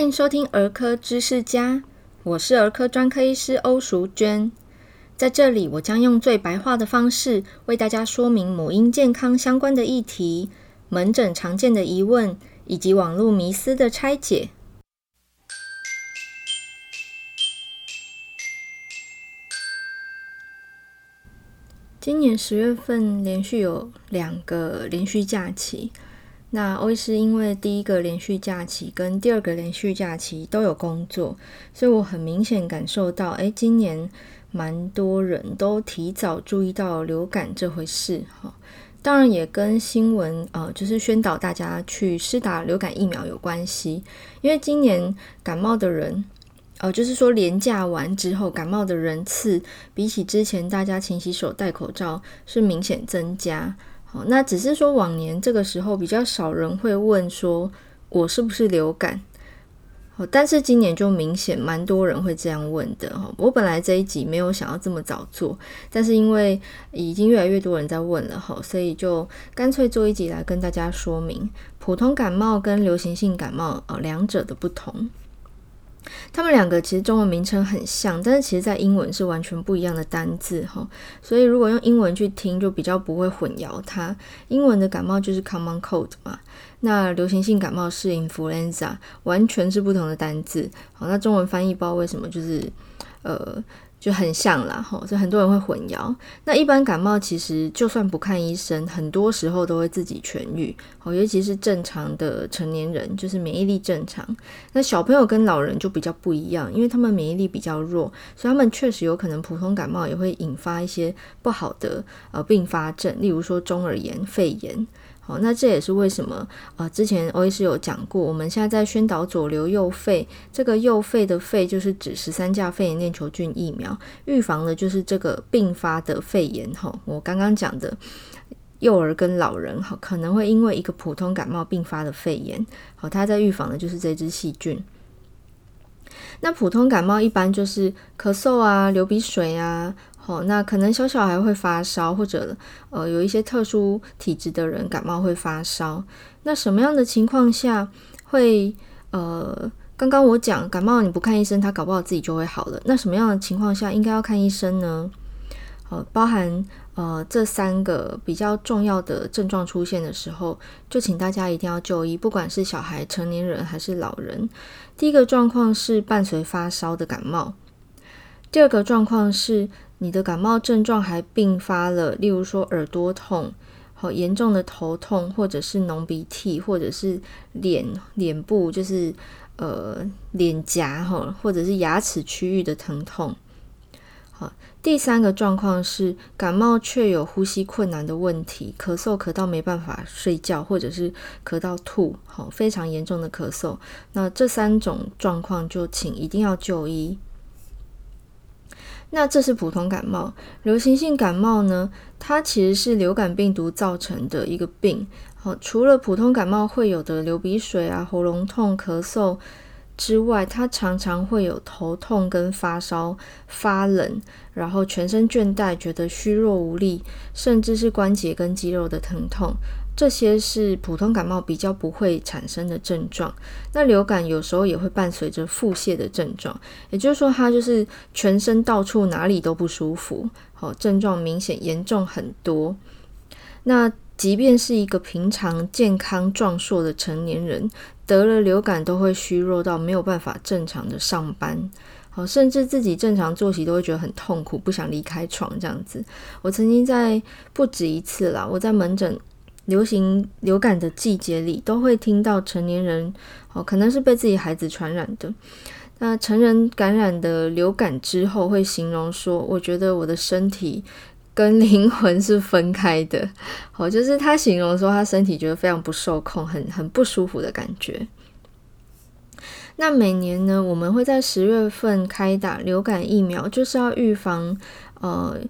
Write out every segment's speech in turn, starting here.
欢迎收听儿科知识家，我是儿科专科医师欧淑娟。在这里，我将用最白话的方式为大家说明母婴健康相关的议题、门诊常见的疑问以及网络迷思的拆解。今年十月份连续有两个连续假期。那欧医师因为第一个连续假期跟第二个连续假期都有工作，所以我很明显感受到，哎，今年蛮多人都提早注意到流感这回事，哈。当然也跟新闻，呃，就是宣导大家去施打流感疫苗有关系。因为今年感冒的人，呃，就是说连假完之后感冒的人次，比起之前大家勤洗手、戴口罩是明显增加。好，那只是说往年这个时候比较少人会问说，我是不是流感？好，但是今年就明显蛮多人会这样问的哈。我本来这一集没有想要这么早做，但是因为已经越来越多人在问了哈，所以就干脆做一集来跟大家说明普通感冒跟流行性感冒呃两者的不同。他们两个其实中文名称很像，但是其实在英文是完全不一样的单字哈，所以如果用英文去听，就比较不会混淆它。英文的感冒就是 common cold 嘛，那流行性感冒是 influenza，完全是不同的单字。好，那中文翻译包为什么就是呃。就很像啦，吼，所以很多人会混淆。那一般感冒其实就算不看医生，很多时候都会自己痊愈，哦，尤其是正常的成年人，就是免疫力正常。那小朋友跟老人就比较不一样，因为他们免疫力比较弱，所以他们确实有可能普通感冒也会引发一些不好的呃并发症，例如说中耳炎、肺炎。那这也是为什么呃，之前欧医师有讲过，我们现在在宣导左流右肺，这个右肺的肺就是指十三价肺炎链球菌疫苗，预防的就是这个并发的肺炎。哈，我刚刚讲的幼儿跟老人，哈，可能会因为一个普通感冒并发的肺炎，好，他在预防的就是这支细菌。那普通感冒一般就是咳嗽啊、流鼻水啊。哦，那可能小小孩会发烧，或者呃有一些特殊体质的人感冒会发烧。那什么样的情况下会呃，刚刚我讲感冒你不看医生，他搞不好自己就会好了。那什么样的情况下应该要看医生呢？呃，包含呃这三个比较重要的症状出现的时候，就请大家一定要就医，不管是小孩、成年人还是老人。第一个状况是伴随发烧的感冒，第二个状况是。你的感冒症状还并发了，例如说耳朵痛、好严重的头痛，或者是浓鼻涕，或者是脸脸部就是呃脸颊哈，或者是牙齿区域的疼痛。好，第三个状况是感冒却有呼吸困难的问题，咳嗽咳到没办法睡觉，或者是咳到吐，好非常严重的咳嗽。那这三种状况就请一定要就医。那这是普通感冒，流行性感冒呢？它其实是流感病毒造成的一个病。好，除了普通感冒会有的流鼻水啊、喉咙痛、咳嗽之外，它常常会有头痛跟发烧、发冷，然后全身倦怠、觉得虚弱无力，甚至是关节跟肌肉的疼痛。这些是普通感冒比较不会产生的症状。那流感有时候也会伴随着腹泻的症状，也就是说，它就是全身到处哪里都不舒服，好，症状明显严重很多。那即便是一个平常健康壮硕的成年人，得了流感都会虚弱到没有办法正常的上班，好，甚至自己正常作息都会觉得很痛苦，不想离开床这样子。我曾经在不止一次啦，我在门诊。流行流感的季节里，都会听到成年人哦，可能是被自己孩子传染的。那成人感染的流感之后，会形容说：“我觉得我的身体跟灵魂是分开的。”好，就是他形容说他身体觉得非常不受控，很很不舒服的感觉。那每年呢，我们会在十月份开打流感疫苗，就是要预防呃。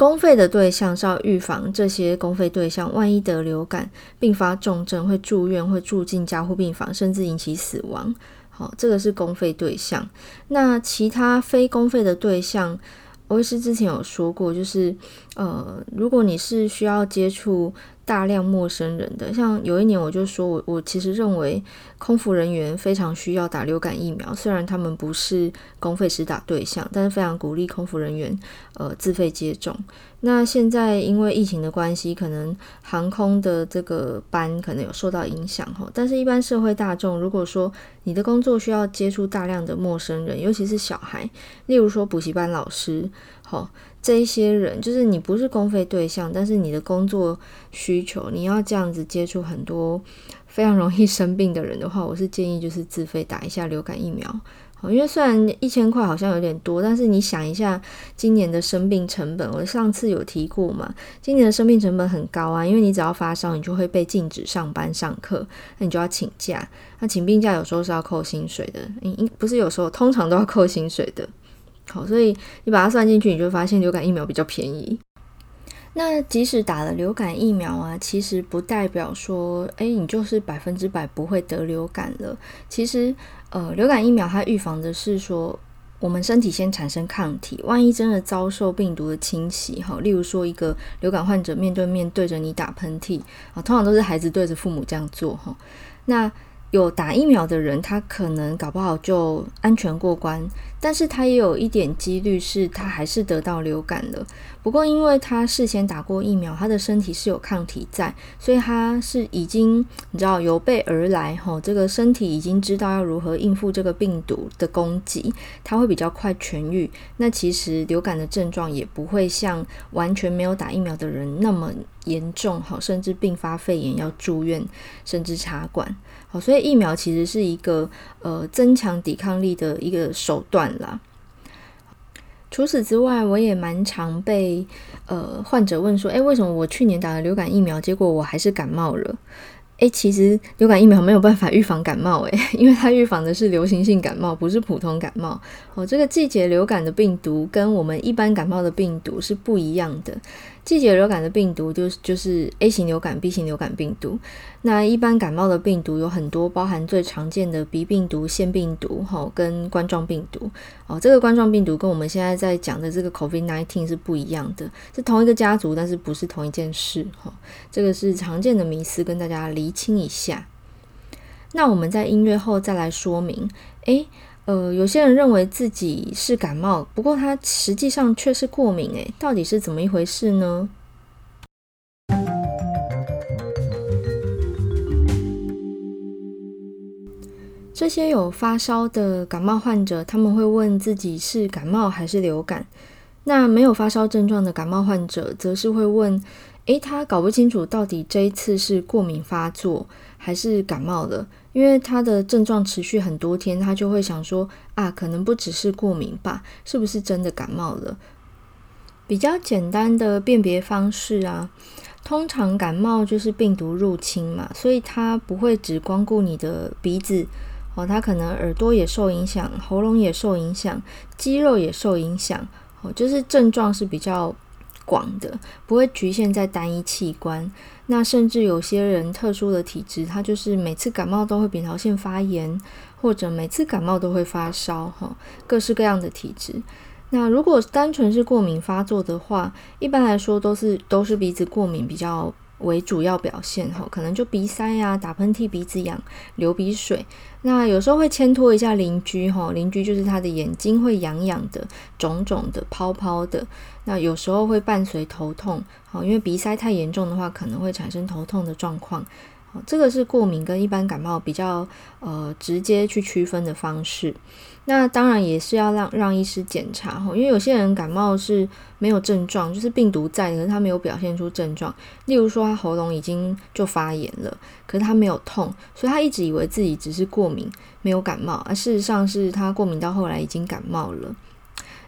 公费的对象是要预防这些公费对象，万一得流感并发重症，会住院，会住进加护病房，甚至引起死亡。好，这个是公费对象。那其他非公费的对象，我也是之前有说过，就是呃，如果你是需要接触大量陌生人的。像有一年我就说我我其实认为空服人员非常需要打流感疫苗，虽然他们不是公费施打对象，但是非常鼓励空服人员呃自费接种。那现在因为疫情的关系，可能航空的这个班可能有受到影响哈，但是一般社会大众，如果说你的工作需要接触大量的陌生人，尤其是小孩，例如说补习班老师，好，这一些人就是你不是公费对象，但是你的工作需需求，你要这样子接触很多非常容易生病的人的话，我是建议就是自费打一下流感疫苗。好因为虽然一千块好像有点多，但是你想一下，今年的生病成本，我上次有提过嘛，今年的生病成本很高啊，因为你只要发烧，你就会被禁止上班上课，那你就要请假，那请病假有时候是要扣薪水的，应不是有时候，通常都要扣薪水的。好，所以你把它算进去，你就发现流感疫苗比较便宜。那即使打了流感疫苗啊，其实不代表说，诶，你就是百分之百不会得流感了。其实，呃，流感疫苗它预防的是说，我们身体先产生抗体，万一真的遭受病毒的侵袭，哈，例如说一个流感患者面对面对着你打喷嚏，啊，通常都是孩子对着父母这样做，哈，那。有打疫苗的人，他可能搞不好就安全过关，但是他也有一点几率是他还是得到流感了。不过因为他事先打过疫苗，他的身体是有抗体在，所以他是已经你知道有备而来，吼，这个身体已经知道要如何应付这个病毒的攻击，他会比较快痊愈。那其实流感的症状也不会像完全没有打疫苗的人那么严重，哈，甚至并发肺炎要住院，甚至插管。好，所以疫苗其实是一个呃增强抵抗力的一个手段啦。除此之外，我也蛮常被呃患者问说，诶，为什么我去年打了流感疫苗，结果我还是感冒了？诶，其实流感疫苗没有办法预防感冒，诶，因为它预防的是流行性感冒，不是普通感冒。哦，这个季节流感的病毒跟我们一般感冒的病毒是不一样的。季节流感的病毒就是就是 A 型流感、B 型流感病毒。那一般感冒的病毒有很多，包含最常见的鼻病毒、腺病毒，哈，跟冠状病毒。哦，这个冠状病毒跟我们现在在讲的这个 COVID-19 是不一样的，是同一个家族，但是不是同一件事。哈，这个是常见的迷思，跟大家厘清一下。那我们在音乐后再来说明。诶，呃，有些人认为自己是感冒，不过他实际上却是过敏。诶，到底是怎么一回事呢？这些有发烧的感冒患者，他们会问自己是感冒还是流感。那没有发烧症状的感冒患者，则是会问：诶，他搞不清楚到底这一次是过敏发作还是感冒了，因为他的症状持续很多天，他就会想说：啊，可能不只是过敏吧，是不是真的感冒了？比较简单的辨别方式啊，通常感冒就是病毒入侵嘛，所以它不会只光顾你的鼻子。哦，他可能耳朵也受影响，喉咙也受影响，肌肉也受影响。哦，就是症状是比较广的，不会局限在单一器官。那甚至有些人特殊的体质，他就是每次感冒都会扁桃腺发炎，或者每次感冒都会发烧。哈，各式各样的体质。那如果单纯是过敏发作的话，一般来说都是都是鼻子过敏比较为主要表现。哈，可能就鼻塞呀、打喷嚏、鼻子痒、流鼻水。那有时候会牵拖一下邻居哈，邻居就是他的眼睛会痒痒的、肿肿的、泡泡的。那有时候会伴随头痛，好，因为鼻塞太严重的话，可能会产生头痛的状况。这个是过敏跟一般感冒比较呃直接去区分的方式。那当然也是要让让医师检查哈，因为有些人感冒是没有症状，就是病毒在，可是他没有表现出症状。例如说他喉咙已经就发炎了，可是他没有痛，所以他一直以为自己只是过敏，没有感冒，而事实上是他过敏到后来已经感冒了。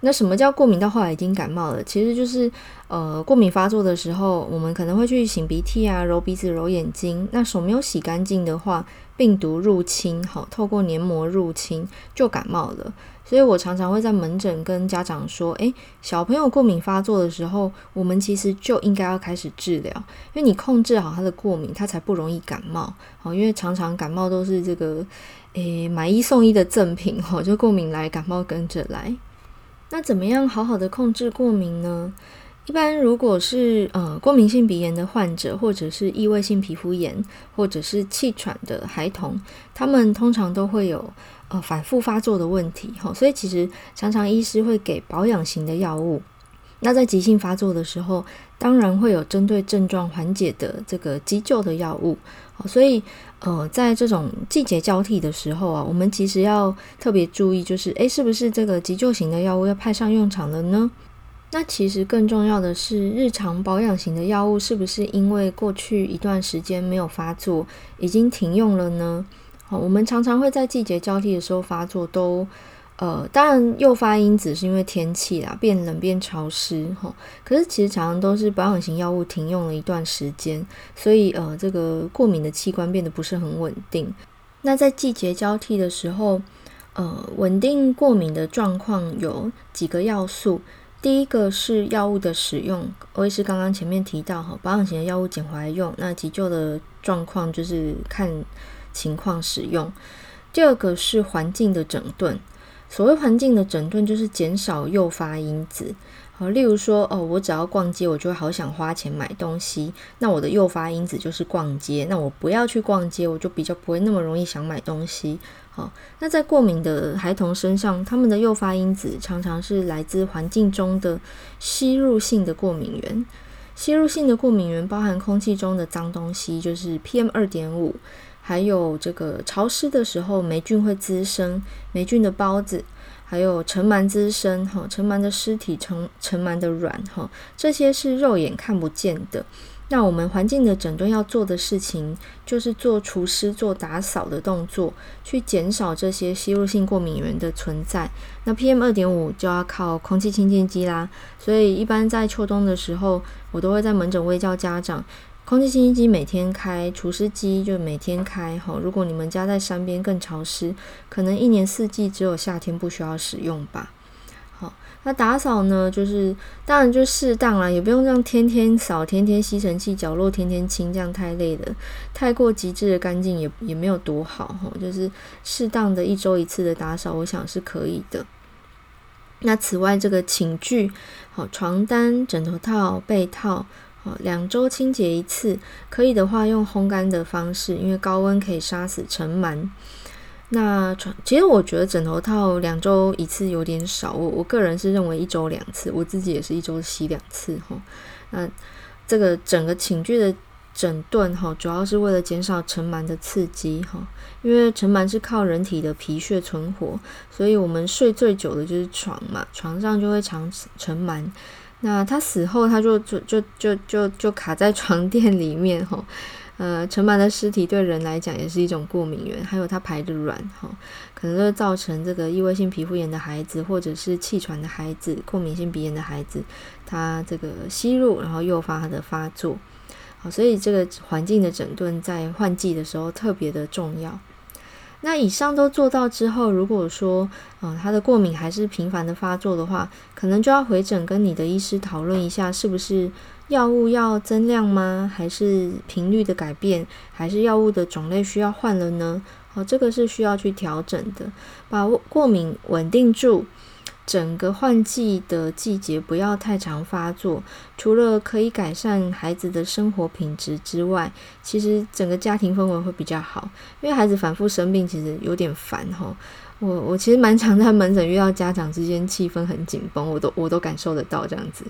那什么叫过敏到后来已经感冒了？其实就是，呃，过敏发作的时候，我们可能会去擤鼻涕啊、揉鼻子、揉眼睛。那手没有洗干净的话，病毒入侵，好，透过黏膜入侵就感冒了。所以我常常会在门诊跟家长说，诶，小朋友过敏发作的时候，我们其实就应该要开始治疗，因为你控制好他的过敏，他才不容易感冒。好，因为常常感冒都是这个，诶，买一送一的赠品，哈，就过敏来，感冒跟着来。那怎么样好好的控制过敏呢？一般如果是呃过敏性鼻炎的患者，或者是异位性皮肤炎，或者是气喘的孩童，他们通常都会有呃反复发作的问题，哈，所以其实常常医师会给保养型的药物。那在急性发作的时候，当然会有针对症状缓解的这个急救的药物。所以呃，在这种季节交替的时候啊，我们其实要特别注意，就是诶，是不是这个急救型的药物要派上用场了呢？那其实更重要的是，日常保养型的药物是不是因为过去一段时间没有发作，已经停用了呢？好，我们常常会在季节交替的时候发作，都呃，当然诱发因子是因为天气啦，变冷变潮湿哈。可是其实常常都是保养型药物停用了一段时间，所以呃，这个过敏的器官变得不是很稳定。那在季节交替的时候，呃，稳定过敏的状况有几个要素。第一个是药物的使用，我也是刚刚前面提到哈，保养型的药物捡回来用，那急救的状况就是看情况使用。第二个是环境的整顿，所谓环境的整顿就是减少诱发因子。好，例如说哦，我只要逛街，我就会好想花钱买东西，那我的诱发因子就是逛街，那我不要去逛街，我就比较不会那么容易想买东西。好，那在过敏的孩童身上，他们的诱发因子常常是来自环境中的吸入性的过敏源。吸入性的过敏源包含空气中的脏东西，就是 PM 二点五，还有这个潮湿的时候霉菌会滋生，霉菌的孢子，还有尘螨滋生，哈，尘螨的尸体，尘尘螨的卵，哈，这些是肉眼看不见的。那我们环境的整顿要做的事情，就是做除湿、做打扫的动作，去减少这些吸入性过敏源的存在。那 PM 二点五就要靠空气清净机啦。所以一般在秋冬的时候，我都会在门诊卫教家长，空气清新机每天开，除湿机就每天开。哈，如果你们家在山边更潮湿，可能一年四季只有夏天不需要使用吧。好那打扫呢，就是当然就适当啦，也不用这样天天扫、天天吸尘器角落天天清，这样太累了。太过极致的干净也也没有多好哈，就是适当的一周一次的打扫，我想是可以的。那此外，这个寝具、好床单、枕头套、被套，好两周清洁一次，可以的话用烘干的方式，因为高温可以杀死尘螨。那床，其实我觉得枕头套两周一次有点少，我我个人是认为一周两次，我自己也是一周洗两次哈。那这个整个寝具的整顿哈，主要是为了减少尘螨的刺激哈，因为尘螨是靠人体的皮屑存活，所以我们睡最久的就是床嘛，床上就会藏尘螨，那他死后他就就就就就就卡在床垫里面哈。呃，尘螨的尸体对人来讲也是一种过敏源，还有它排的卵，哈，可能会造成这个异位性皮肤炎的孩子，或者是气喘的孩子、过敏性鼻炎的孩子，他这个吸入，然后诱发他的发作，好，所以这个环境的整顿在换季的时候特别的重要。那以上都做到之后，如果说，嗯，他的过敏还是频繁的发作的话，可能就要回诊跟你的医师讨论一下，是不是药物要增量吗？还是频率的改变？还是药物的种类需要换了呢？好，这个是需要去调整的，把过敏稳定住。整个换季的季节不要太常发作，除了可以改善孩子的生活品质之外，其实整个家庭氛围会比较好。因为孩子反复生病，其实有点烦哈。我我其实蛮常在门诊遇到家长之间气氛很紧绷，我都我都感受得到这样子。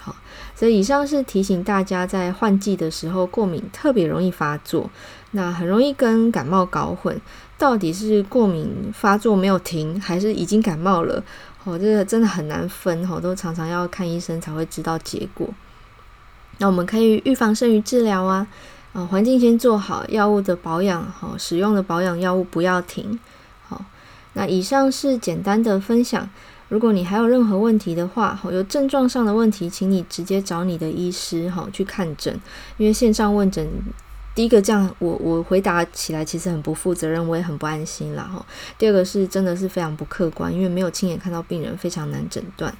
好，所以以上是提醒大家，在换季的时候过敏特别容易发作，那很容易跟感冒搞混，到底是过敏发作没有停，还是已经感冒了？哦，这个真的很难分，吼，都常常要看医生才会知道结果。那我们可以预防胜于治疗啊，啊，环境先做好，药物的保养，好，使用的保养药物不要停。好，那以上是简单的分享。如果你还有任何问题的话，好，有症状上的问题，请你直接找你的医师，好，去看诊，因为线上问诊。第一个这样，我我回答起来其实很不负责任，我也很不安心啦哈。第二个是真的是非常不客观，因为没有亲眼看到病人，非常难诊断。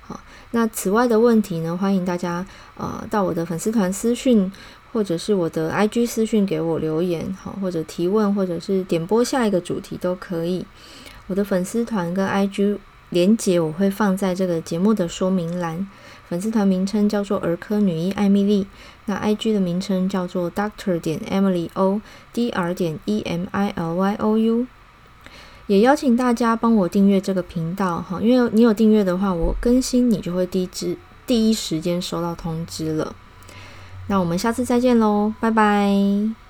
好，那此外的问题呢，欢迎大家呃到我的粉丝团私讯，或者是我的 IG 私讯给我留言，好，或者提问，或者是点播下一个主题都可以。我的粉丝团跟 IG 连接我会放在这个节目的说明栏。粉丝团名称叫做儿科女医艾米丽，那 IG 的名称叫做 Doctor 点 Emily O，D R 点 E M I L Y O U。也邀请大家帮我订阅这个频道哈，因为你有订阅的话，我更新你就会第一支第一时间收到通知了。那我们下次再见喽，拜拜。